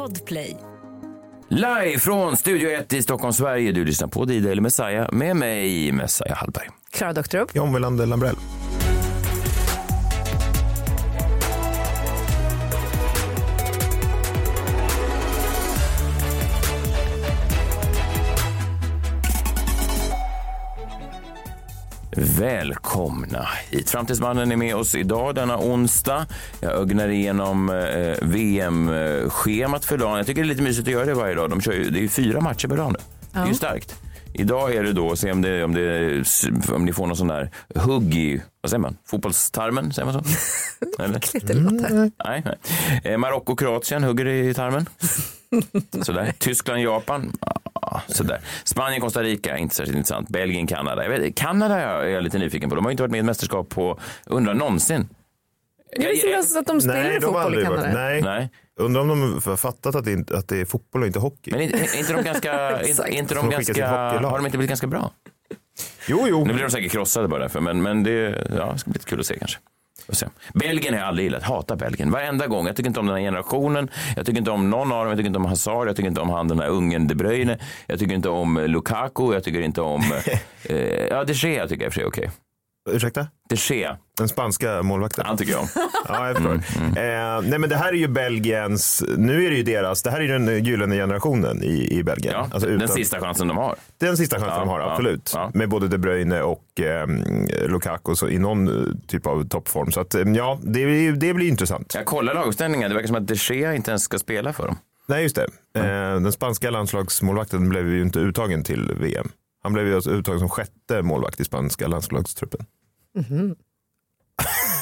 Podplay. Live från Studio 1 i Stockholm, Sverige. Du lyssnar på Dida eller Messiah med mig, Messiah Hallberg. Klara Doktorup. John Welander Lambrell. Välkomna hit. Framtidsmannen är med oss idag denna onsdag. Jag ögnar igenom eh, VM-schemat för dagen. Jag tycker det är lite mysigt att göra det varje dag. De kör ju, det är ju fyra matcher per dag nu. Det är ju starkt. Idag är det då, se om, det, om, det, om ni får någon sån där hugg i, vad säger man, fotbollstarmen, säger man så? Eller? Låter. Nej, nej. Eh, Marocko, Kroatien hugger i tarmen. Sådär. Tyskland, Sådär. Spanien, Costa Rica, inte särskilt intressant. Belgien, Kanada. Jag vet, Kanada är jag lite nyfiken på. De har inte varit med i ett mästerskap på, undrar någonsin. Jag visste inte ens att de spelar Nej, de har fotboll i aldrig varit. Kanada. Nej. Nej. Undrar om de har fattat att det, inte, att det är fotboll och inte hockey. Men är, är inte de ganska, inte, är inte de ganska, har de inte blivit ganska bra? Jo, jo. Nu blir de säkert krossade bara därför, men, men det, ja, det ska bli lite kul att se kanske. Belgien har jag aldrig gillat, hatar Belgien. Varenda gång. Jag tycker inte om den här generationen. Jag tycker inte om någon av dem. Jag tycker inte om Hazard. Jag tycker inte om han den här ungen De Bruyne. Jag tycker inte om eh, Lukaku. Jag tycker inte om... eh, ja, De Gea tycker jag i och för sig är okej. Ursäkta? De Gea, Den spanska målvakten. han tycker jag om. Ja, jag förstår. Eh, nej, men det här är ju Belgiens, nu är det ju deras, det här är ju den gyllene generationen i, i Belgien. Ja, Alltså den utan- sista chansen de har. Den sista chansen Ja, de har, absolut. ja. Med både De Bruyne och eh, Lukaku så i någon eh, typ av toppform. Så att, eh, ja, det, blir- det blir intressant. Jag kollar laguppställningen. Det verkar som att De Gea inte ens ska spela för dem. Nej, just det. Eh, den spanska landslagsmålvakten blev ju inte uttagen till VM. Han blev ju alltså uttagen som sjätte målvakt i spanska landslagstruppen.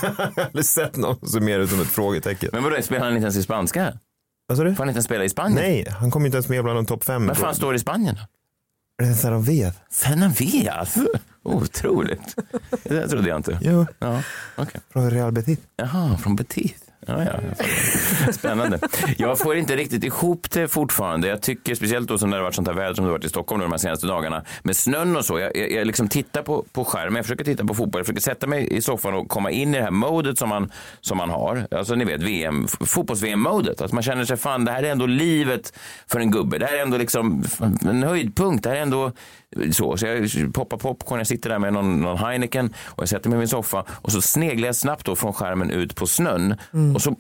Jag har aldrig sett någon som mer ut som ett frågetecken. Men vadå, spelar han inte ens i spanska? Vad sa du? Får han inte ens spela i Spanien? Nej, han kom inte ens med bland de topp fem. Vad fan står det i Spanien då? Reserverat. Fenavias? Otroligt. Det trodde jag inte. Jo, Ja, okej. från Real Betis. Jaha, från Betis. Ja, ja, jag. Spännande. Jag får inte riktigt ihop det fortfarande. Jag tycker speciellt då som det har varit sånt här väder som det har varit i Stockholm de här senaste dagarna med snön och så. Jag, jag, jag liksom tittar på, på skärmen, jag försöker titta på fotboll, jag försöker sätta mig i soffan och komma in i det här modet som man, som man har. Alltså ni vet, VM, fotbolls-VM-modet. Att man känner sig, fan det här är ändå livet för en gubbe. Det här är ändå liksom en höjdpunkt. Det här är ändå så. Så jag poppar popcorn, jag sitter där med någon, någon Heineken och jag sätter mig i min soffa och så sneglar jag snabbt då från skärmen ut på snön. Och så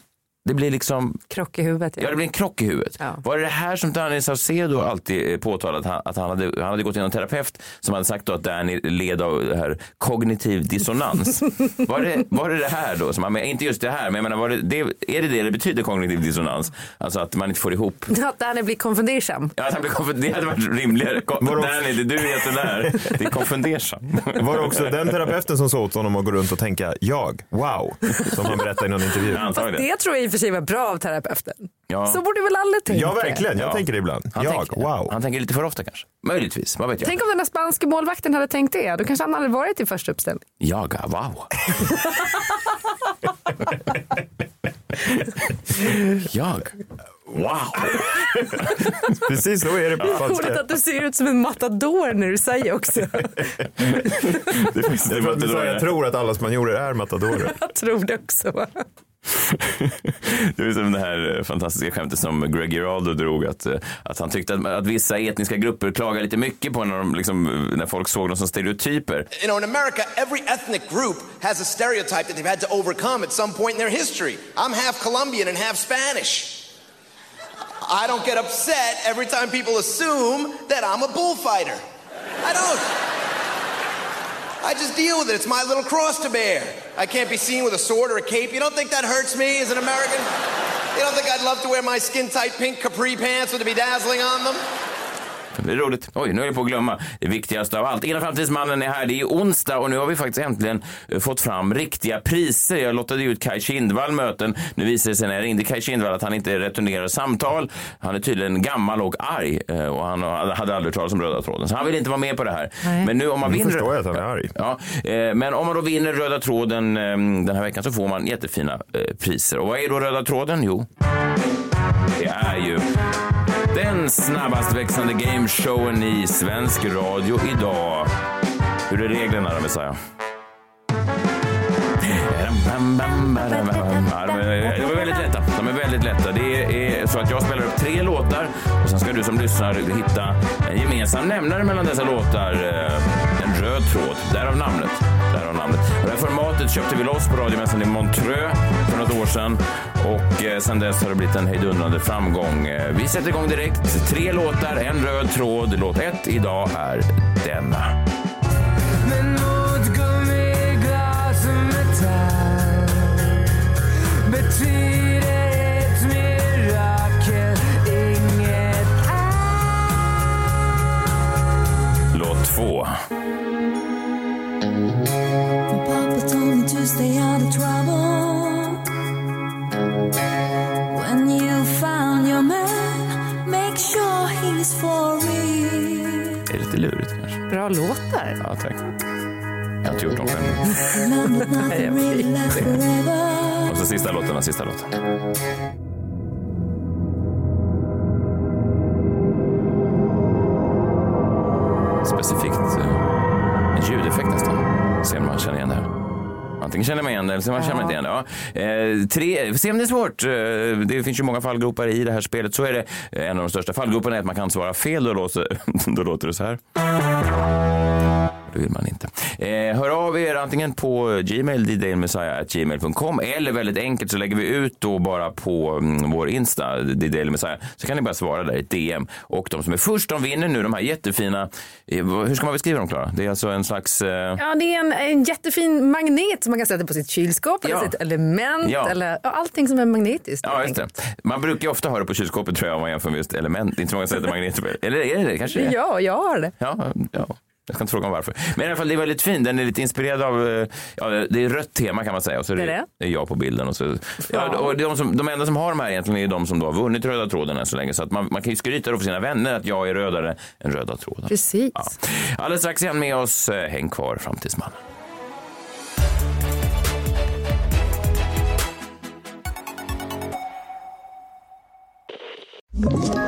det blir liksom Krock i huvudet. Ja, det blir en krock i huvudet. Ja. Var det det här som Danny Saucedo alltid eh, påtalat? Han- Att han hade, han hade gått till en terapeut som hade sagt då att Danny led av det här kognitiv dissonans. var, det, var det det här då? Som han, men inte just det här, men jag menar, var det, det, är det det det betyder kognitiv dissonans? Alltså att man inte får ihop Att Danny blir konfundersam. Ja, att han blir konfund- det hade varit rimligare. Vadå? Danny, det du heter där. Det är konfundersam. Var det också den terapeuten som sa åt honom att gå runt och tänka jag, wow, som han berättade i någon intervju? Ja, antagligen. Det tror jag för sig var bra av terapeuten. Ja. Så borde väl alla tänka. Ja, verkligen. Jag Ja. tänker det ibland. Han jag, tänker, wow. Han tänker lite för ofta kanske. Möjligtvis, vad vet jag. Tänk om den där spanska målvakten hade tänkt det. Då kanske han hade varit i första uppställning. Jag, wow. jag, wow. Precis så är det på Roligt spanska. att du ser ut som en matador när du säger också. Det är du sa, jag tror att alla spanjorer är matadorer. Jag tror det också. Det är som det här eh, fantastiska skämtet som Greg Giraldo drog att, eh, att han tyckte att, att vissa etniska grupper klagar lite mycket på när, de, liksom, eh, när folk såg dem som stereotyper. You know, in America, every ethnic group has a stereotype that they've had to overcome at some point in their history. I'm half Colombian and half Spanish. I don't get upset every time people assume that I'm a bullfighter. I don't. I just deal with it. It's my little cross to bear. I can't be seen with a sword or a cape. You don't think that hurts me as an American? You don't think I'd love to wear my skin tight pink capri pants with the bedazzling on them? Det är roligt. Oj, nu är jag på att glömma det viktigaste av allt. Ena framtidsmannen är här. Det är onsdag och nu har vi faktiskt äntligen eh, fått fram riktiga priser. Jag lottade ut Kaj Kindvall möten. Nu visar det sig när jag ringde Kaj Kindvall att han inte returnerar samtal. Han är tydligen gammal och arg eh, och han hade aldrig talat om röda tråden. Så han vill inte vara med på det här. Nej. Men nu om man Nu vinner... förstår jag att han är arg. Ja, eh, men om man då vinner röda tråden eh, den här veckan så får man jättefina priser. Och vad är då röda tråden? Jo, det är ju den snabbast växande gameshowen i svensk radio idag. Hur är reglerna då, Messiah? De, är, väldigt lätta. De är väldigt lätta. Det är så att jag spelar upp tre låtar och sen ska du som lyssnar hitta en gemensam nämnare mellan dessa låtar. Eh, en röd tråd. Därav namnet. Därav namnet. Det här formatet köpte vi loss på radiomässan i Montreux sedan och eh, sen dess har det blivit en hejdundrande framgång. Eh, vi sätter igång direkt. Tre låtar, en röd tråd. Låt ett idag är denna. Bra låtar. Ja, tack. Jag har inte gjort dem själv. Och så sista låten sista låten. Antingen känner man igen det eller så man känner inte igen det. Ja. Eh, tre, se om det är svårt. Eh, det finns ju många fallgropar i det här spelet. Så är det. Eh, En av de största fallgroparna är att man kan svara fel. Då låter, då låter det så här. Det vill man inte. Eh, hör av er antingen på gmail, gmail.com eller väldigt enkelt så lägger vi ut då bara på mm, vår Insta, Messiah. Så kan ni bara svara där i DM. Och de som är först, de vinner nu de här jättefina, eh, hur ska man beskriva dem Klara? Det är alltså en slags... Eh, Ja, det är en, en jättefin magnet som man kan sätta på sitt kylskåp Ja. eller sitt element Ja. eller allting som är magnetiskt. Ja, just det. Man brukar ju ofta höra på kylskåpet tror jag om man jämför med just element. Inte så många sätter magneter på Eller är det det? Kanske det är. Ja, jag har det. Ja, ja. Jag ska inte fråga om varför. Men i alla fall, det är väldigt fin. Den är lite inspirerad av, eh, ja, det är rött tema kan man säga. Och så är det, Det är det? det är jag på bilden. Och så, ja, och de, som, de enda som har de här egentligen är de som då har vunnit röda tråden än så länge. Så att man, man kan ju skryta då för sina vänner att jag är rödare än röda tråden. Precis. Ja. Alldeles strax igen med oss. Eh, Häng kvar, Framtidsmannen. Ett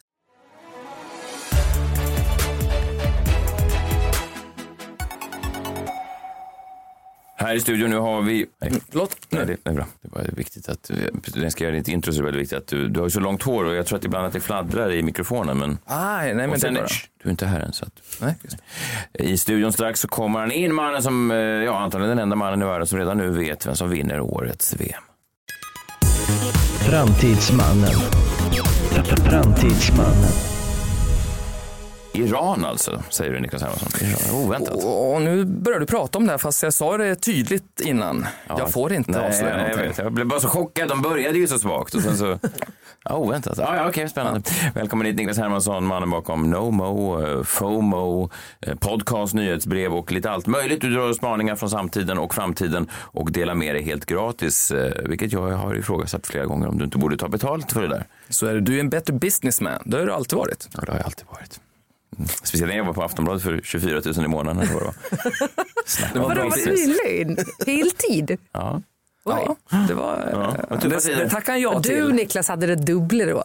Här i studion nu har vi... Nej, Förlåt? nej det är bra. Det var viktigt att... Jag ska göra ditt intro så är det väldigt viktigt att du, du har ju så långt hår och jag tror att ibland att det fladdrar i mikrofonen. Men... Aj, nej, men Och sen, det är bara... Shh, du är inte här än. Så att, Nej. I studion strax så kommer han in, mannen som, eh, ja antagligen den enda mannen i världen som redan nu vet vem som vinner årets VM. Framtidsmannen. Framtidsmannen. Iran alltså, säger du Niklas Hermansson. Iran. Oväntat. Och nu börjar du prata om det här fast jag sa det tydligt innan. jag får inte Nej, avslöja nej, jag, någonting. vet. jag blev bara så chockad. De började ju så svagt och sen så... Ja, oväntat. Ja, ja, okej, spännande. Välkommen hit Niklas Hermansson, mannen bakom NoMo, eh, FOMO, eh, podcast, nyhetsbrev och lite allt möjligt. Du drar spaningar från samtiden och framtiden och delar med dig helt gratis, eh, vilket jag har ifrågasatt flera gånger om du inte borde ta betalt för det där. Så är det, du är en bättre businessman. Det har du alltid varit. Ja, det har jag alltid varit. Speciellt när jag var på Aftonbladet för 24 000 i månaden. eller vad det var. Snacka om Vadå, business. din lön? Heltid? Ja. Ja, det var... Ja, eh, det, tider. det tackar jag Du till. Niklas hade det dubbla då.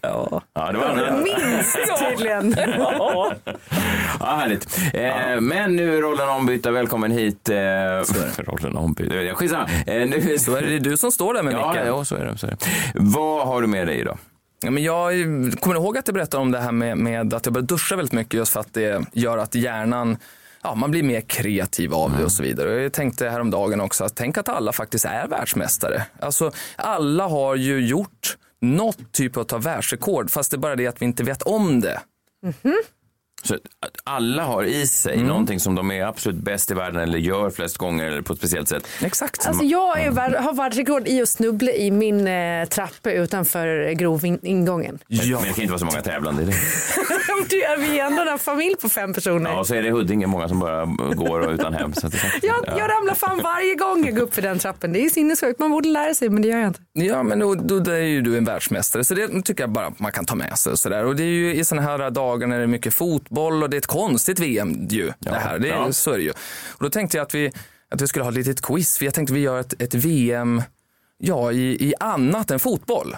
Ja. Ja, det var en... Minst tydligen. Ja, härligt. Eh, men nu är rollen ombytta. Välkommen hit. Eh, rollen ombytta. Eh, Skitsamma. Eh, nu, Så är det du som står där med ja, micken. ja, så är det. Så är det. Vad har du med dig idag? Ja, men jag kommer ihåg att jag berättade om det här med, med att jag började duscha väldigt mycket just för att det gör att hjärnan Ja, man blir mer kreativ av det och så vidare. Och Jag tänkte häromdagen också att tänk att alla faktiskt är världsmästare. Alltså, alla har ju gjort något typ av världsrekord, fast det är bara det att vi inte vet om det. Mhm. Så att alla har i sig Mm. någonting som de är absolut bäst i världen eller gör flest gånger eller på ett speciellt sätt. Exakt. Alltså jag är, värd- har världsrekord i att snubbla i min eh, trappa utanför grovingången. Men, men det kan inte vara så många tävlande i det. Det är vi är ändå en familj på fem personer. Ja, och så är det i Huddinge många som bara går och utan hem. Så att det, Jag, jag ramlar fan varje gång jag går upp för den trappen. Det är sinnessjukt. Man borde lära sig men det gör jag inte. Ja, men då, då, då är ju du en världsmästare, så det tycker jag bara man kan ta med sig. Och, så där. och det är ju i sådana här dagar när det är mycket fotboll och det är ett konstigt VM ju. det här. Det är, ja. Så är det ju. Och då tänkte jag att vi, att vi skulle ha ett litet quiz, för jag tänkte vi gör ett, ett VM ja, i, i annat än fotboll.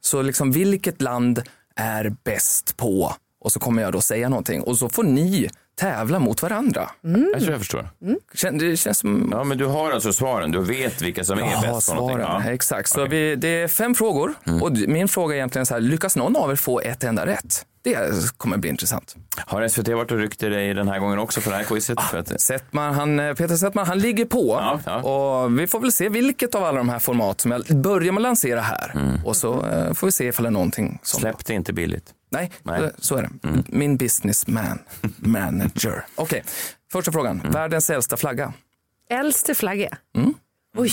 Så liksom vilket land är bäst på? Och så kommer jag då säga någonting och så får ni tävla mot varandra. Jag tror jag förstår. Kän- Det känns som Ja, men du har alltså svaren. Du vet vilka som är Ja, bäst på någonting. svaren. Ja. Exakt. Så vi, det är fem frågor och min fråga är egentligen så här, lyckas någon av er få ett enda rätt? Det kommer bli intressant. Har SVT varit och ryckt i dig den här gången också för det här quizet? För att, Settman, han, eh, Peter Settman, han ligger på Ja, ja. och vi får väl se vilket av alla de här format som jag börjar med att lansera här och så eh, får vi se ifall det är någonting som... släpp det inte billigt. Nej, Nej. Mm. så är det. Min businessman, manager. Okej, första frågan. Världens äldsta flagga. Äldste flagga. Mm. Oj.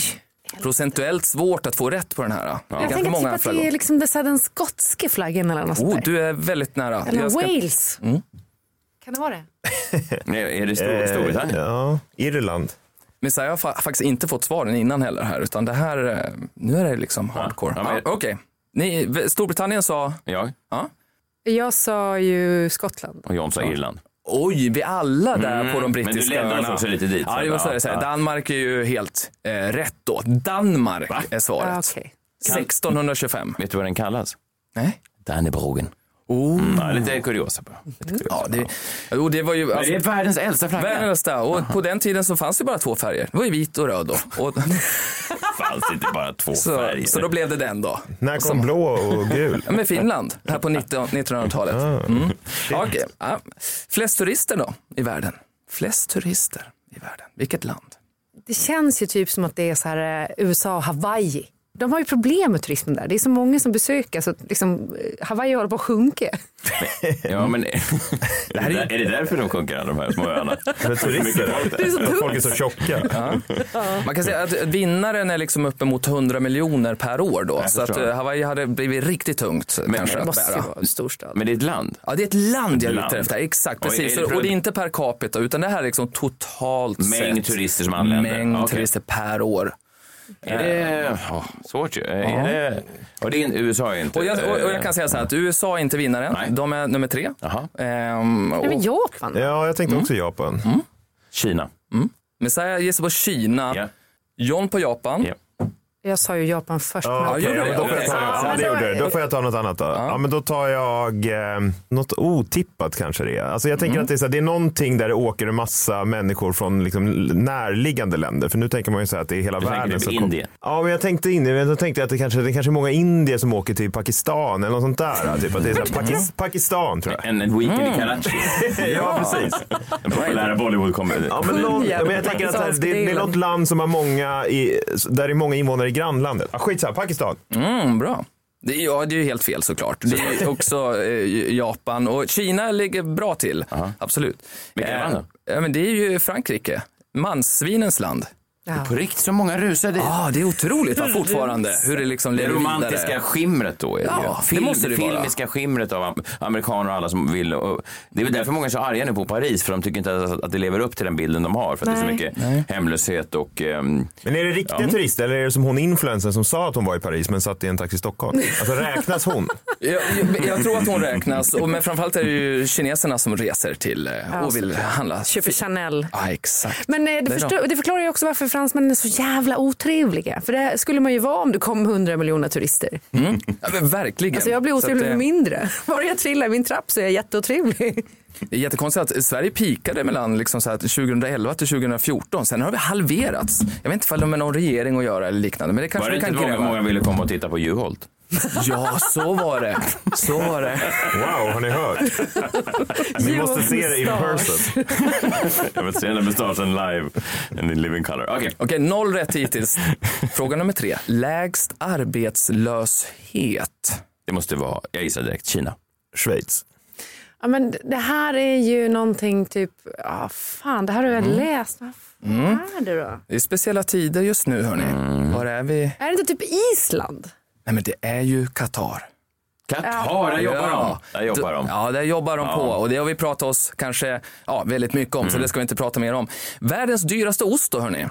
Procentuellt svårt att få rätt på den här. Det är Jag tänker typ att flaggor. det är liksom det, här, den skotska flaggan eller något Oh, där. du är väldigt nära. Eller Jag ska- Wales. Mm. Kan det vara det? Nej, Är det Stor- Eh, Storbritannien? Ja, Irland. Men så här, jag har fa- faktiskt inte fått svaren innan heller här, utan det här, eh, nu är det liksom hardcore. Ja, men- Ja, Okej, v- Storbritannien sa, Ja, ja. Jag sa ju Skottland. och John sa Irland. Oj, vi alla där Mm, på de men du brittiska ledde oss öarna. också lite dit, Ja, det var så det. Så här. ja. Danmark är ju helt eh, rätt då. Danmark är svaret. Ah, okej. 1625. Vet du vad den kallas? Nej. Dannebrogen. Oh. Mm, lite kuriosa bara. Lite kuriosa Ja, det, jo, det var ju... Alltså, det är världens äldsta flagga. världens äldsta. Och på den tiden så fanns det bara två färger. Det var ju vit och röd då. Och, fanns inte bara två så, färger. så då blev det den då. När kom blå och gul? Ja, med Finland, här på 19 1900-talet. Mm. Ja, okej. Ja. Flest turister då i världen? Flest turister i världen. Vilket land? Det känns ju typ som att det är så här, eh, USA och Hawaii. De har ju problem med turismen där. Det är så många som besöker så liksom, eh, Hawaii håller på att sjunka. Ja, men är, det där, är det därför de sjunker alla de här små öarna? För turister. Det är så dumt. Folk är så tjocka. Man kan säga att vinnaren är liksom uppemot 100 miljoner per år då. Så att eh, Hawaii hade blivit riktigt tungt kanske Det att måste ju vara en storstad. Men det är ett land. Ja, det är ett land jag är ute efter. Exakt, Oj, precis. är det och det är inte per capita, utan det här är liksom totalt Mängd sett. turister som anländer. Mängd Okej. turister per år. Är det... Oh, svårt ju. Är det... Och det är, USA är inte... Och jag, och, och jag kan säga så här att USA är inte vinnaren. Nej. De är nummer tre. Ehm, Nej, men och, Japan. Ja, jag tänkte också Japan. Kina. men så här, jag gissar på Kina. Ja. John på Japan. Ja. Jag sa ju Japan först. Ja, ja, då får jag ta, Okej. ja, det gjorde det. Då får jag ta något annat då. Ja. men då tar jag eh, något otippat kanske det är. Alltså jag tänker Mm. att det är, så här, det är någonting där det åker en massa människor från liksom närliggande länder. För nu tänker man ju så här att det är hela Du världen. typ som kom- Indien? Ja, men jag tänkte Indien. Men då tänkte jag att det kanske, det kanske är många indier som åker till Pakistan eller något sånt där. Typ att det är så här, Pakis, Pakistan tror jag. En, en weekend i Karachi. Ja, precis. Den populära Bollywood-komedin. Ja, men, någon, men jag tänker att det, här- det, det är något land som har många, i, där det är många invånare i grannlandet. Ja, skitsamma, Pakistan. Mm, bra. Det, är- ja, det är ju helt fel såklart. Det är också eh, Japan och Kina ligger bra till. Absolut. Vilket Eh, land då? Ja, men det är ju Frankrike. Mansvinens land. Ja. På riktigt så många rusar dit. Ja, det är otroligt va, fortfarande hur det liksom Det romantiska vidare. skimret då är det Ja, ju. det måste det vara. filmiska skimret av am- amerikaner och alla som vill. Och det är väl därför många är så arga nu på Paris för de tycker inte att, att det lever upp till den bilden de har. För att det är så Nej. mycket hemlöshet och... ehm, Men är det riktiga turister eller är det som hon influensen som sa att hon var i Paris men satt i en taxi i Stockholm? Alltså räknas hon? Jag, jag, jag tror att hon räknas, och, men framförallt är det ju kineserna som reser till eh, och vill handla. Köper Chanel. Ja, exakt. Men eh, det, förstår, det förklarar ju också varför fransmännen är så jävla otrevliga. För det skulle man ju vara om det kom 100 miljoner turister. Mm. Ja, men verkligen. Alltså jag blir att, otrevlig eh, med mindre. Bara jag trillar i min trapp så är jag jätteotrevlig. Det är jättekonstigt att Sverige pikade mellan liksom så här 2011 till 2014. Sen har vi halverats. Jag vet inte om det har med någon regering att göra eller liknande. Men det kanske var det vi inte kan många, gräva. många ville komma och titta på Juholt? Ja, så var det. Så var det. Wow, har ni hört? Ni måste se det in person. Jag vill se den där mustaschen live and in living color. Okej. Okej, noll rätt hittills. Fråga nummer tre. Lägst arbetslöshet. Det måste vara, jag gissar direkt, Kina. Schweiz. Ja, men det här är ju någonting typ, ja fan det här har jag Mm. läst. Vad fan är det då? Det är speciella tider just nu hörni. Var är vi? Är det inte typ Island? Nej men det är ju Qatar. Qatar, där jobbar de. Där jobbar de. Ja, där jobbar de Ja. på och det har vi pratat oss kanske ja, väldigt mycket om så Mm. det ska vi inte prata mer om. Världens dyraste ost då hörni.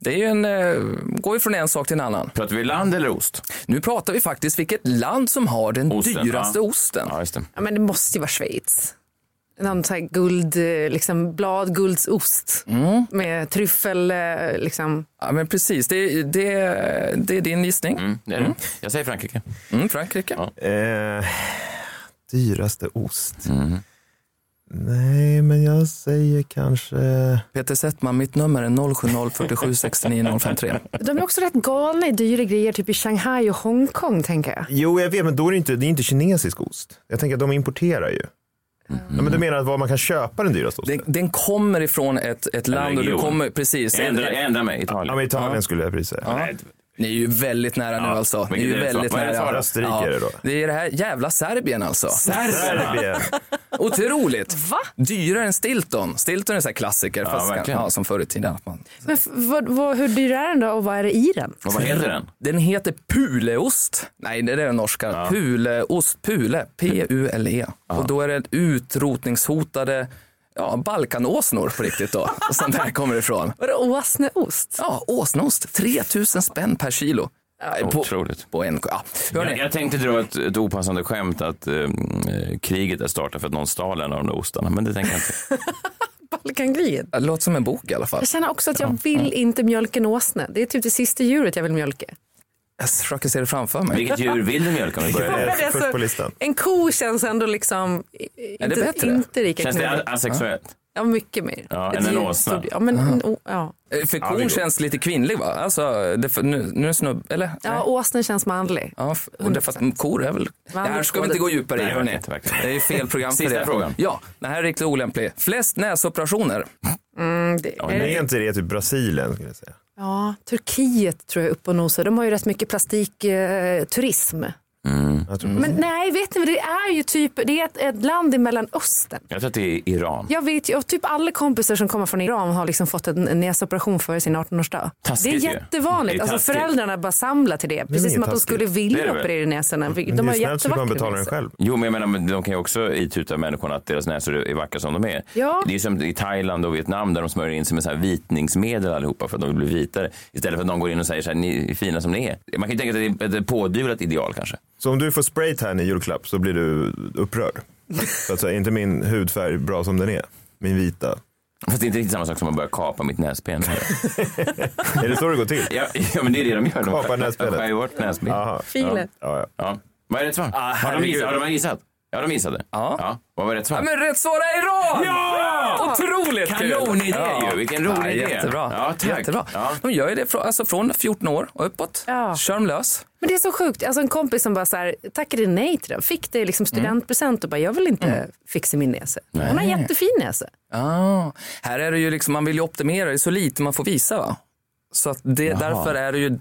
Det är ju en, eh, går ju från en sak till en annan. Pratar vi land eller ost? Nu pratar vi faktiskt vilket land som har den Osten, dyraste ja. osten. Ja, just det. Ja, men det måste ju vara Schweiz. Någon sån här guld, eh, liksom bladguldsost Mm. med tryffel, eh, liksom. Ja, men precis, det, det, det är din gissning. Mm, det är det. Jag säger Frankrike. Mm, Frankrike. Eh, dyraste ost? Mm. Nej, men jag säger kanske... Peter Settman, mitt nummer är 070 47 69 053. De är också rätt galna i dyra grejer, typ i Shanghai och Hongkong tänker jag. Jo, jag vet, men då är det inte, det är inte kinesisk ost. Jag tänker att de importerar ju. Ja, men du menar att var man kan köpa den dyraste osten? Den, den kommer ifrån ett, ett land och du kommer, precis. Jag ändrar, jag ändrar mig, Italien. Ja, men Italien skulle jag precis säga. Ja. Ni är ju väldigt nära nu Ja, alltså. Ni är ju väldigt svar? Vad är det nära. svar? Österrike är det då? Det är det här jävla Serbien alltså. Serbien. Otroligt. Va? Dyrare än Stilton. Stilton är en klassiker, Ja, fast verkligen. ja, som förr i tiden. Men vad, vad, hur dyr är den då och vad är det i den? Och vad heter den? Den heter puleost. Nej, det är den norska. Puleost, pule, P-U-L-E. Och då är det utrotningshotade ja, balkanåsnor på riktigt då, som det här kommer ifrån. Vadå åsneost? Ja, åsnost, 3000 spänn per kilo. På, Otroligt. på en, ja. Jag, jag tänkte dra ett, ett opassande skämt att eh, kriget är startat för att någon stal en av de där ostarna, men det tänker jag inte. Balkankriget? det låter som en bok i alla fall. Jag känner också att jag vill inte mjölka en åsne. Det är typ det sista djuret jag vill mjölka. Jag försöker se det framför mig. Vilket djur vill du mjölka om vi börjar Det med? är det först så- på listan. En ko känns ändå liksom i- Är det inte, bättre? inte lika Känns det asexuellt? Ja, mycket mer. Ja, än en åsna. Ja, men, o- ja. Eh, För kon går. känns lite kvinnlig va? Alltså, det, för, nu, nu är det snubb, eller? ja, åsnen känns manlig. Ja, och det är för att kor är väl... Det här ska vi inte gå djupare i, Nej, hörni. verkligen. Det är fel program för det. frågan. Ja, det här är riktigt olämplig. Flest näsoperationer. Mm, det, är Nej, det, är inte det typ Brasilien? Skulle jag säga ja, Turkiet tror jag är uppe och nosar. De har ju rätt mycket plastikturism. Eh, tror Men nej, vet ni vad det är ju typ, det är ett, ett land i Mellanöstern. Jag tror att det är Iran. Jag vet ju, och typ alla kompisar som kommer från Iran har liksom fått en, en näsoperation före sin 18-årsdag. Det är jättevanligt. Det är alltså föräldrarna bara samlar till det. Precis inget som att de skulle Det vilja det operera näsorna. De Men har det kan man jättevackra betala den själv. Jo, men jag menar, men de kan ju också ituta människorna att deras näsor är vackra som de är. Ja. Det är som i Thailand och Vietnam där de smörjer in sig med så här vitningsmedel allihopa för att de vill bli vitare. Istället för att någon går in och säger så här, ni är fina som ni är. Man kan ju tänka sig att det är ett pådyvlat ideal kanske. Så om du får spraytan i julklapp så blir du upprörd? Så att säga, inte min hudfärg bra som den är? Min vita? Fast det är inte riktigt samma sak som att börja kapa mitt näsben. Är det så det går till? ja, ja, men det är det de gör. Kapar näsbenet. skär ju bort näsben. Jaha. Filer. Ja, ja. Ja. Vad är rätt svar? Ah, har, de gissat? har de gissat? Ja, de gissade. Ja. Vad var rätt svar? Ja, men rätt svar är Iran! Ja! Otroligt kul! Kanonidé ju. Vilken rolig ja, idé. Jättebra. Ja, tack. jättebra. Ja. De gör ju det från, alltså från 14 år och uppåt. Ja. Kör de lös. Men det är så sjukt. Alltså en kompis som bara så här, tackade nej till det. Fick det liksom studentpresent och bara, jag vill inte fixa min näsa. Hon har en jättefin näsa. Ah, här är det ju liksom, man vill ju optimera, det är så lite man får visa va? Så att det, därför är det ju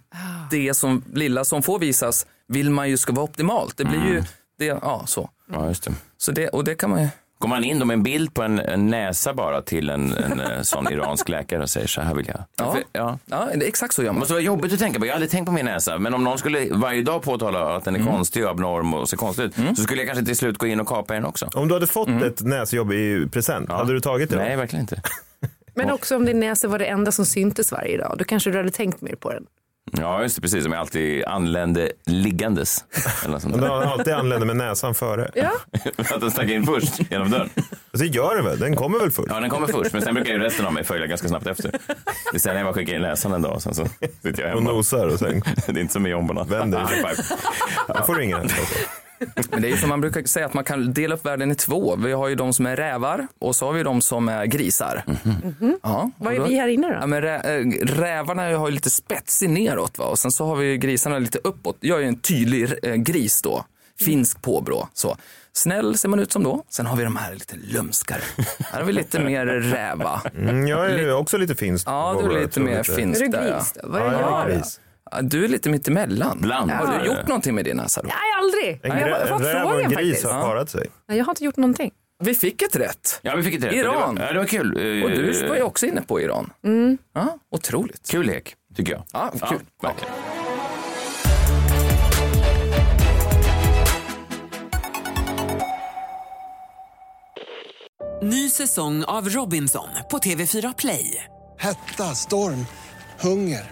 det som, lilla som får visas vill man ju ska vara optimalt. Det blir ju, det, ja så. Ja, just det. Så det, och det kan man ju, Går man in då med en bild på en, en näsa bara till en, en, eh, sån iransk läkare och säger så här vill jag. Ja. För- ja. ja det, exakt så gör Det man. måste vara jobbigt att tänka på. Jag har aldrig tänkt på min näsa. Men om någon skulle varje dag påtala att den är konstig och abnorm och ser konstig ut. Så skulle jag kanske till slut gå in och kapa den också. Om du hade fått ett näsjobb i present, hade du tagit det? då? Nej, verkligen inte. Men också om din näsa var det enda som syntes varje dag. Då kanske du hade tänkt mer på den. Ja, just det. Precis. Som jag alltid anlände liggandes. Eller något sånt Men där. har alltid anländer med näsan före. Ja. att den stack in först genom dörren. Det gör den väl? Den kommer väl först? Ja, den kommer först. Men sen brukar ju resten av mig följa ganska snabbt efter. Det är sen jag bara skickar in näsan en dag och sen så sitter jag Och hemma. nosar och sen Det är inte som i jomborna. Vänder dig. High five. då får du ingen näsa. Men det är ju som man brukar säga att man kan dela upp världen i två. Vi har ju de som är rävar och så har vi de som är grisar. Ja, Vad är då- vi här inne Ja, då? men rä, äh, rävarna har ju lite spetsig neråt va? och sen så har vi ju grisarna lite uppåt. Jag är ju en tydlig äh, gris då. Finsk påbrå. Så. Snäll ser man ut som då. Sen har vi de här lite lumskare. Här har vi lite mer räva. Mm, jag är ju också lite finsk. Ja, du är lite mer finsk Är du ja. gris då? Vad Ja, är jag jag är då? gris. Ja, Du är lite mitt emellan. Bland. Har du gjort någonting med din näsa då? Nej, aldrig. En, Jag har fått frågan faktiskt. har parat sig. Nej, jag har inte gjort någonting. Vi fick ett rätt. Ja, vi fick ett rätt. Iran. Det var, ja, det var kul. Eh, Och du var ju också inne på Iran. Ja, otroligt. Kul lek, tycker jag. Ja, kul. verkligen. Ny säsong av Robinson på TV4 Play. Hetta, storm, hunger.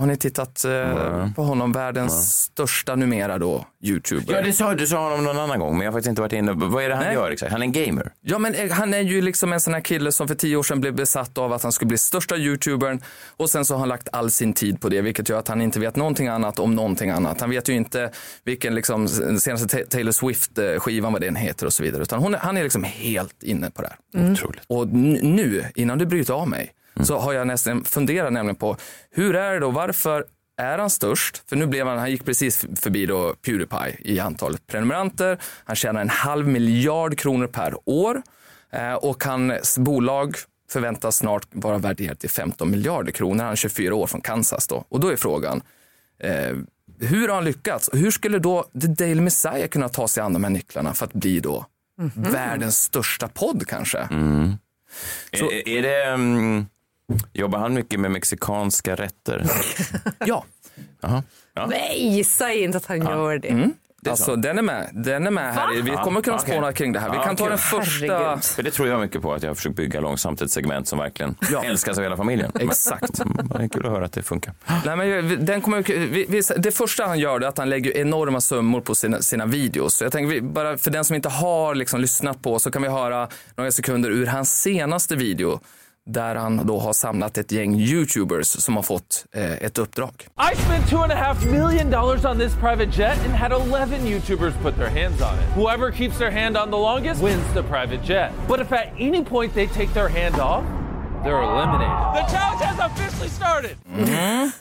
Har ni tittat eh, på honom? Världens största numera då, YouTuber. Ja, det sa, du sa honom någon annan gång, men jag har faktiskt inte varit inne. Vad är det han Nej. gör exakt? Han är en gamer. Ja, men eh, han är ju liksom en sån här kille som för tio år sedan blev besatt av att han skulle bli största YouTubern och sen så har han lagt all sin tid på det, vilket gör att han inte vet någonting annat om någonting annat. Han vet ju inte vilken liksom senaste Ta- Taylor Swift-skivan, vad den heter och så vidare, utan hon, han är liksom helt inne på det här. Mm. Otroligt. Och nu, innan du bryter av mig, så har jag nästan funderat nämligen på hur är det då, varför är han störst? För nu blev han, han gick precis förbi då Pewdiepie i antal prenumeranter. Han tjänar en halv miljard kronor per år eh, och hans bolag förväntas snart vara värderat till 15 miljarder kronor. Han är 24 år från Kansas då. Och då är frågan, eh, hur har han lyckats? Och hur skulle då The Daily Messiah kunna ta sig an de här nycklarna för att bli då världens största podd kanske? Så- Är, är det... mm, jobbar han mycket med mexikanska rätter? Ja. Ja. Nej, säg inte att han gör det. Mm. är Alltså så. den är med. Den är med här. Vi kommer kunna spåna kring det här. Vi Ja, kan ta kul. den första. Herregud. För det tror jag mycket på, att jag har försökt bygga långsamt ett segment som verkligen Ja. älskas av hela familjen. Exakt. Mm, Det är kul att höra att det funkar. Nej, men den kommer, vi, vi, det första han gör är att han lägger enorma summor på sina, sina videos. Så jag tänker, vi, bara för den som inte har liksom lyssnat på så kan vi höra några sekunder ur hans senaste video där han då har samlat ett gäng YouTubers som har fått eh, ett uppdrag. I spent two and a half million dollars on this private jet and had 11 YouTubers put their hands on it. Whoever keeps their hand on the longest wins the private jet. But if at any point they take their hand off, they're eliminated. The challenge has officially started.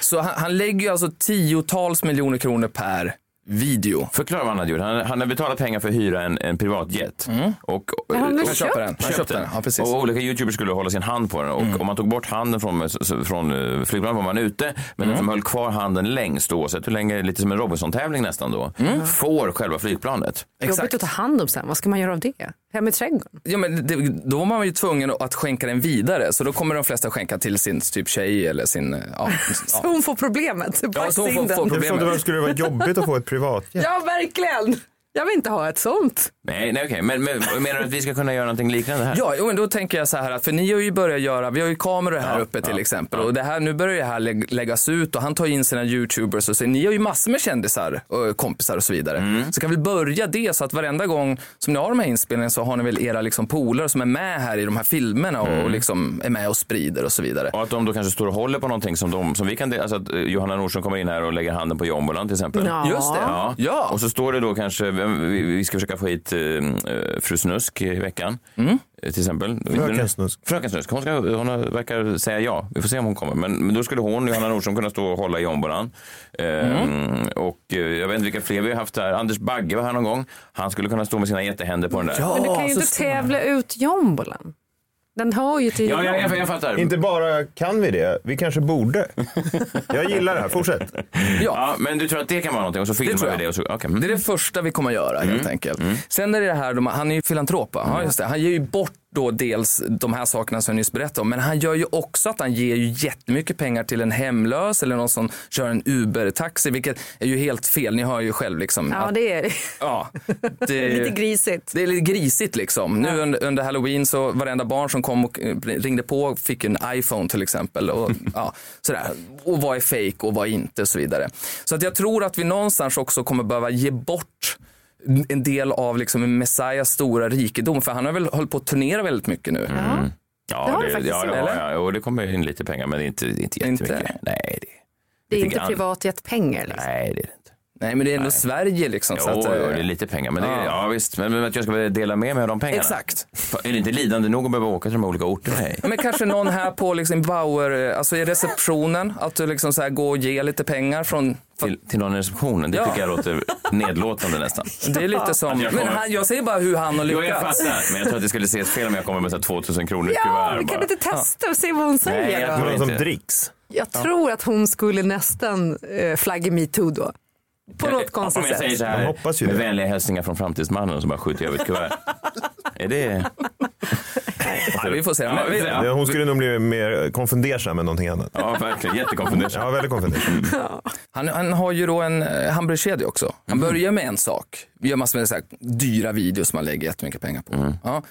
Så han, han lägger ju alltså tiotals miljoner kronor per video. Förklara vad han hade gjort. Han, han har betalat pengar för att hyra en, en privatjet. Och, Men han köper den. Han Köpte köpte den. Ja, precis. Och olika YouTubers skulle hålla sin hand på den. Och om man tog bort handen från, från eh, flygplanet var man ute. Men den som höll kvar handen längst, oavsett hur länge, lite som en Robinson-tävling nästan då, får själva flygplanet. Jobbigt att ta hand om sen. Vad ska man göra av det? Hem i trädgården? Ja, men det, då var man ju tvungen att skänka den vidare. Så då kommer de flesta skänka till sin typ tjej eller sin... eh, Ja, Så ja. hon får problemet. Ja, så hon får- får Jag förstår inte varför skulle det vara jobbigt att få ett privatjet. Ja, verkligen. Jag vill inte ha ett sånt. Nej, nej okej. Men, men menar du att vi ska kunna göra någonting liknande här? Ja, jo, men då tänker jag så här att för ni har ju börjat göra, vi har ju kameror här uppe till exempel och det här, nu börjar det här lä- läggas ut och han tar in sina YouTubers och så, ni har ju massor med kändisar och kompisar och så vidare. Så kan vi börja det så att varenda gång som ni har de här inspelningarna så har ni väl era liksom polare som är med här i de här filmerna och, och liksom är med och sprider och så vidare. Och att de då kanske står och håller på någonting som, de, som vi kan... Alltså att eh, Johanna Nordström kommer in här och lägger handen på jombolan till exempel. Ja. Just det. Ja. Ja. Och så står det då kanske, vi ska försöka få hit eh, eh, fru Snusk i veckan. Mm. eh, Till exempel. Fröken Snusk. Fröken Snusk. Hon, ska, hon verkar säga ja. Vi får se om hon kommer. Men, men då skulle hon, Johanna Nordström, kunna stå och hålla i jombolan. Eh, Och eh, jag vet inte vilka fler vi har haft här. Anders Bagge var här någon gång. Han skulle kunna stå med sina jättehänder på den där. Ja, Men du kan ju inte tävla ut jombolan. Den hör ju till Ja, jag, jag, jag fattar. Inte bara kan vi det, vi kanske borde. Jag gillar det här, fortsätt. Ja, men du tror att det kan vara någonting och så filmar vi det och så, okej. Det är det första vi kommer att göra Mm. helt enkelt. Sen är det det här, de- han är ju filantrop, va? ja, just det. han ger ju bort då dels de här sakerna som jag nyss berättade om, men han gör ju också att han ger ju jättemycket pengar till en hemlös eller någon som kör en Uber-taxi, vilket är ju helt fel. Ni hör ju själv liksom. Ja, att- det är det. Ja, det Lite grisigt. Det är lite grisigt liksom. Nu under, under halloween så varenda barn som kom och eh, ringde på fick en iPhone till exempel. Och, ja, sådär. och vad är fake och vad är inte och så vidare. Så att jag tror att vi någonstans också kommer behöva ge bort en del av liksom Messiahs stora rikedom. För han har väl hållit på att turnera väldigt mycket nu. Ja, Det har det, det faktiskt ja, gjort. ja, ja, och det kommer in lite pengar, men det är inte, det inte jättemycket. Nej, det, Det är inte grann. privatjetpengar. Liksom. Nej, det är det inte. Nej, men det är ändå Sverige liksom. Jo, så att, jo, eh, det är lite pengar. Men det, ja. ja. visst, men, men att jag ska dela med mig av de pengarna. Exakt. Är det inte lidande nog att behöva åka till de olika orterna? Nej. Ja, Men kanske någon här på liksom Bauer, alltså i receptionen, att du liksom så här går och ger lite pengar från... Till, till någon i receptionen? Det Ja. tycker jag låter nedlåtande nästan. Det är lite som, jag men kommer- han, jag säger bara hur han har Jo, jag lyckats. fattar. Men jag tror att det skulle ses fel om jag kommer med så här 2000 kronor i Ja, kuvert. vi kan bara. inte testa och se vad hon säger Nej, jag tror Någon som dricks. Jag tror att hon skulle nästan eh, flagga metoo då. På något konstigt Om jag säger sätt. så här, hoppas ju med det. vänliga hälsningar från framtidsmannen som bara skjuter över ett kuvert. är det... Ja, vi får se. Ja, vi. Ja, Hon skulle nog bli mer konfundersam än någonting annat. Ja, verkligen. Jättekonfunderad. Ja, väldigt konfundersam. han, han har ju då en eh, hamburgerkedja också. Han börjar med en sak. Vi gör massor med så här, dyra videos som man lägger jättemycket pengar på. Ja.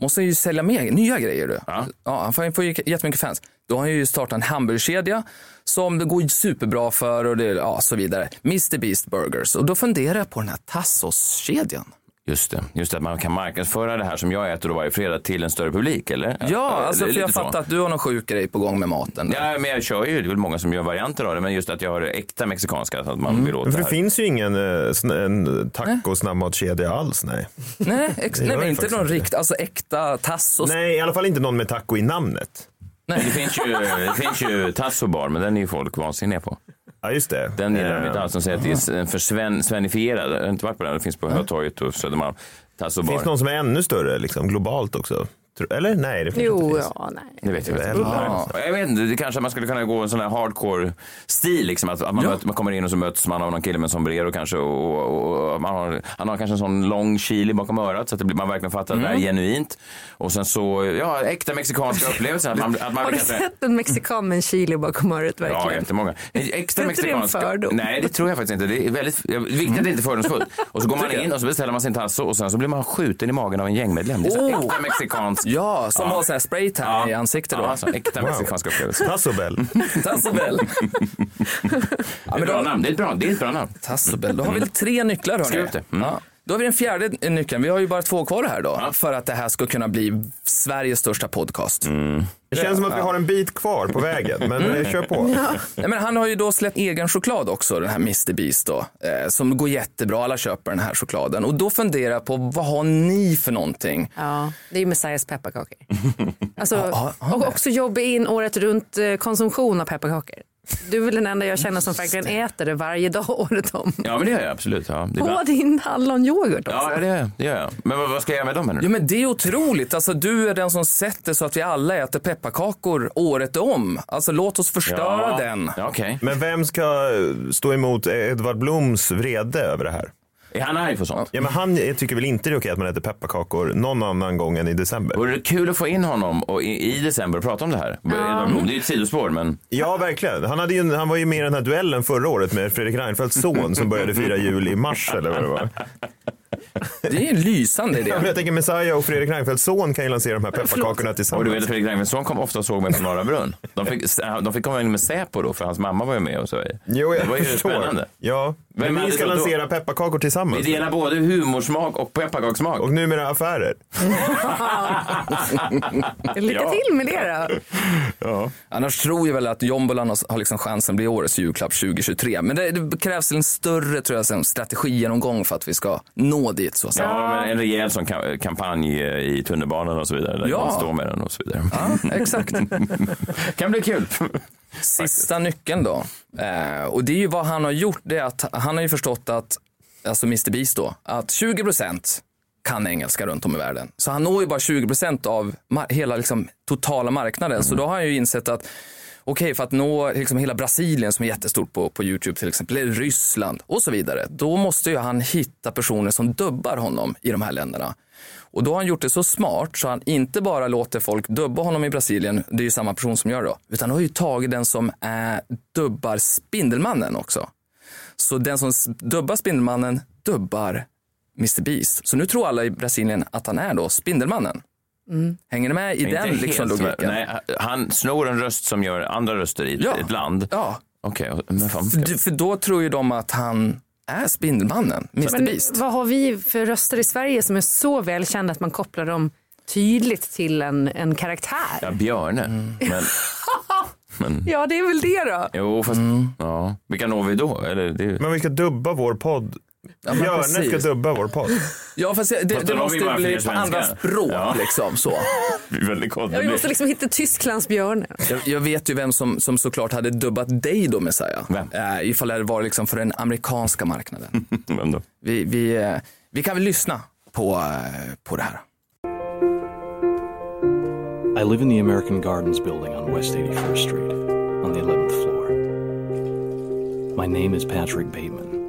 Måste ju sälja mer, nya grejer du. Ja. han får, får ju jättemycket fans. Då har han ju startat en hamburgerkedja som det går superbra för och det, ja, så vidare. Mr Beast Burgers. Och då funderar jag på den här Tassos-kedjan. Just det. Just det, att man kan marknadsföra det här som jag äter då varje fredag till en större publik, eller? Ja, alltså det för jag fattar att du har någon sjuk grej på gång med maten. Ja, men jag kör ju, det är väl många som gör varianter av det, men just att jag har det äkta mexikanska, så att man vill åt För det det här. finns ju ingen eh, en taco snabbmatskedja alls. Nej. Nej, ex- Det nej men inte någon inte. rikt, alltså äkta Tassos. nej, i alla fall inte någon med taco i namnet. Det finns ju, det finns ju Tasso bar, men den är ju folk vansinniga på. Ja, just det. Den gillar de Eh, inte alls. De säger att det är en för sven, svenifierad. Jag har inte varit på den. Det finns på Hötorget och Södermalm. Tasso Finns det någon som är ännu större, liksom, globalt också? Eller nej, det finns Jo, inte. Finns. ja, nej. Det vet jag inte. Ja. Ja. Jag vet inte, det kanske man skulle kunna gå en sån här hardcore-stil. Liksom, att, att man, möter, man kommer in och så möts man av någon kille med sombrero kanske. Och, och, och man har, han har kanske en sån lång chili bakom örat så att det blir, man verkligen fattar att det här är genuint. Och sen så, ja, äkta mexikanska upplevelser. Att man, att man Har du kanske- sett en mexikan med en chili bakom örat Ja, verkligen? jättemånga. Extra Är inte det en mexikanska. Nej, det tror jag faktiskt inte. Det är väldigt viktigt att det inte är fördomsfullt. Och så går man in och så beställer man sin tasso och sen så blir man skjuten i magen av en gängmedlem. Det är så Oh. äkta mexikansk. Ja, som Ja. har sån här spraytan i ansiktet då. Ja, alltså, äkta mexikanska upplevelser. Tassobel. Tassobel. Det är ett bra namn. Det är ett bra, det är ett bra namn. Tassobel. Då har vi tre nycklar hörni. Skriv upp det. Mm. Ja. Då har vi den fjärde nyckeln. Vi har ju bara två kvar här då. För att det här ska kunna bli Sveriges största podcast. Det känns som att vi har en bit kvar på vägen, men eh, kör på. Nej, men han har ju då släppt egen choklad också, den här Mr Beast då. Eh, som går jättebra, alla köper den här chokladen. Och då funderar jag på, vad har ni för någonting? Ja, det är ju Messiahs pepparkakor. Alltså, Ja, ja, och också jobba in året runt eh, konsumtion av pepparkakor. Du är väl den enda jag känner som verkligen äter det varje dag året om. Ja, men det gör jag absolut. Ja, det är På bra. din hallonyoghurt också. Ja, det gör jag. Det gör jag. Men vad, vad ska jag göra med dem nu? Ja men det är otroligt. Alltså, du är den som sätter så att vi alla äter pepparkakor året om. Alltså låt oss förstöra den. Ja, Okej. Men vem ska stå emot Edvard Bloms vrede över det här? Är han arg på sånt? Ja, men han tycker väl inte det är okej att man äter pepparkakor någon annan gång än i december? Vore det kul att få in honom och i, i december och prata om det här? Blom, Det är ju ett sidospår, men Ja, verkligen. Han, hade ju, han var ju med i den här duellen förra året med Fredrik Reinfeldts son som började fira jul i mars eller vad det var. Det är en lysande Ja, idé. jag tänker Messiah och Fredrik Reinfeldts son kan ju lansera de här pepparkakorna och tillsammans. du vet Fredrik Reinfeldtsson kom ofta och såg mig på Norra Brunn. De fick, de fick komma in med Säpo då, för hans mamma var ju med och så. Jo, jag det var ju förstår. spännande. Ja, men hade ska lansera pepparkakor tillsammans. Vi delar både humorsmak och pepparkakssmak. Och numera affärer. Lycka till med det då. Ja. Annars tror jag väl att jombolan har, liksom chansen att bli årets julklapp 2023. Men det, det krävs en större tror jag, strategigenomgång för att vi ska nå dit så att säga. Ja, men en rejäl sån ka- kampanj i tunnelbanan och så vidare. Där Ja. man står med den och så vidare. Ja, exakt. kan bli kul. Sista nyckeln då. Eh, och det är ju vad han har gjort. Det är att han har ju förstått att, alltså Mr Beast då, att 20 procent kan engelska runt om i världen. Så han når ju bara 20 procent av hela liksom, totala marknaden. Så då har han ju insett att Okej, för att nå liksom hela Brasilien som är jättestort på, på Youtube till exempel, eller Ryssland och så vidare. Då måste ju han hitta personer som dubbar honom i de här länderna. Och då har han gjort det så smart så han inte bara låter folk dubba honom i Brasilien, det är ju samma person som gör det då, utan han har ju tagit den som är, dubbar Spindelmannen också. Så den som dubbar Spindelmannen dubbar Mr Beast. Så nu tror alla i Brasilien att han är då Spindelmannen. Mm. Hänger ni med i den helt, liksom, logiken? Nej, han snor en röst som gör andra röster i ett- ett land. Ja. Fan. För, för då tror ju de att han är Spindelmannen, Mr Men Beast. vad har vi för röster i Sverige som är så välkända att man kopplar dem tydligt till en, en karaktär? Ja, Björne. Mm. Men, men, Ja, det är väl det då. jo, fast, Mm. ja. Vilka når vi då? Eller, det, Men vi ska dubba vår podd. Ja, Björne ska dubba vår podd. Ja, fast det, det måste bli på andra språk Ja. liksom så. väldigt konstigt. Ja, vi måste liksom hitta Tysklands björne. Jag, jag vet ju vem som, som såklart hade dubbat dig då Messiah. Äh, ifall det var liksom för den amerikanska marknaden. Vem då? Vi, vi, eh, vi kan väl lyssna på, eh, på det här. I live in the American Gardens building on West 81st Street, on the 11th floor. My name is Patrick Bateman.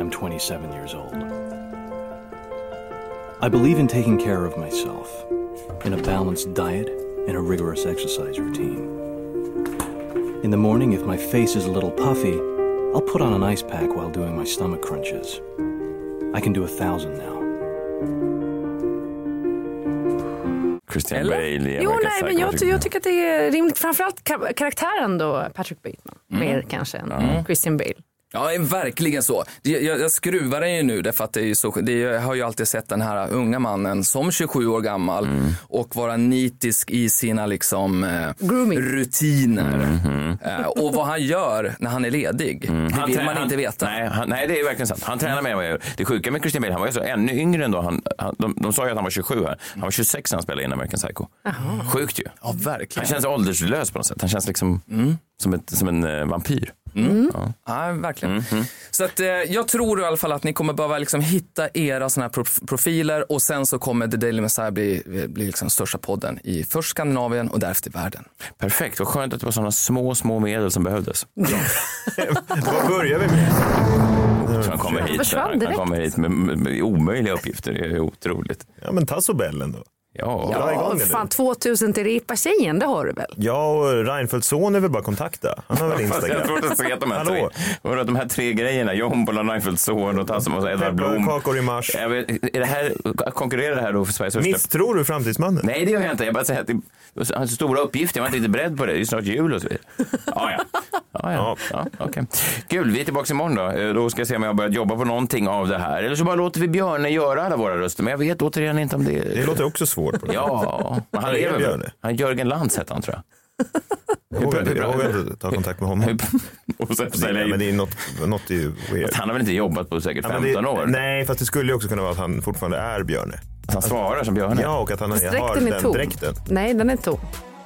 I'm 27 years old. I believe in taking care of myself, in a balanced diet and a rigorous exercise routine. In the morning, if my face is a little puffy, I'll put on an ice pack while doing my stomach crunches. I can do a thousand now. Christian Bale i Jo, American nej, men Psycho. jag, ty- jag tycker att det är rimligt. Framförallt ka- karaktären då, Patrick Bateman. Mer kanske än Mm. Christian Bale. Ja, verkligen så. Det- Jag, jag skruvar den ju nu därför att det är ju så, det, är- jag har ju alltid sett den här unga mannen som 27 år gammal och vara nitisk i sina liksom eh, rutiner. Eh, och vad han gör när han är ledig, det Han vill man han- inte veta. Nej, han, nej, det är verkligen sant. Han tränar med mig. Det sjuka med Christian Bale, han var ju så ännu yngre än då. Han, han, de, de sa ju att han var 27 här. Han var 26 när han spelade in American Psycho. Sjukt ju. Ja, verkligen. Han känns ålderslös på något sätt. Han känns liksom som, ett, som en eh, vampyr. Mm. Ja. Ja, verkligen. Så att, eh, jag tror i alla fall att ni kommer behöva liksom hitta era såna här prof- profiler och sen så kommer The Daily Messiah bli, bli liksom största podden i först Skandinavien och därefter världen. Perfekt, vad skönt att det var sådana små, små medel som behövdes. Vad börjar vi med? Så han kommer hit, han, kommer hit med, med, med omöjliga uppgifter. Det är otroligt. Ja, men Tasso Bell ändå. Ja, igång Ja, det fan nu. 2000 till Ripa-tjejen, det har du väl? Ja, och Reinfeldts son är väl bara kontakta. Han har väl Fast jag tror Instagram. inte att de här tre? Vadå, de här tre grejerna, Jombola, Reinfeldts son och Tasso och Edvard Blom. Pepparkakor i mars. Jag vet, är det här, konkurrerar det här då för Sveriges största? Misstror du framtidsmannen? Nej, det gör jag inte. Jag bara säger att det har så stora uppgifter. Jag var inte riktigt beredd på det. Det är snart jul och så vidare. Ja, ja. Ja, ja. ja okej. Kul, vi är tillbaka imorgon då. Eh, Då ska jag se om jag har börjat jobba på någonting av det här. Eller så bara låter vi Björne göra alla våra röster. Men jag vet återigen inte om det... Det låter också svårt. På det. Ja, men han är lever väl. Björne? Han Jörgen Lantz hette han tror jag. Jag vågar inte, ta kontakt med honom. Och sen sälja men in. det är något, något är ju weird. Han har väl inte jobbat på säkert Ja, men 15 det, år? Nej, fast det skulle ju också kunna vara att han fortfarande är Björne. Att han svarar som Björne? Ja, och att han har den tom. dräkten. Nej, den är tom.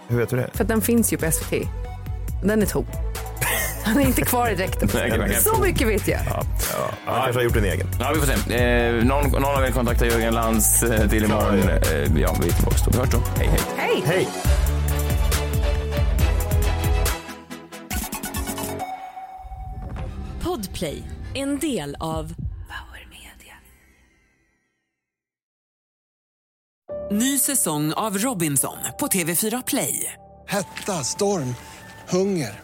Hur vet du det? För att den finns ju på SVT. Den är tom. Han är inte kvar i dräkten. Så mycket vet jag. Ja, han kanske har gjort en egen. Ja, vi får se. Eh, någon, någon av er kontaktar Jörgen Lantz eh, till imorgon. Ja, ja. Eh, ja, vi är tillbaka då. Vi hörs då. Hej, hej. Hej! Hej! Podplay, en del av Power Media. Ny säsong av Robinson på TV4 Play. Hetta, storm, hunger.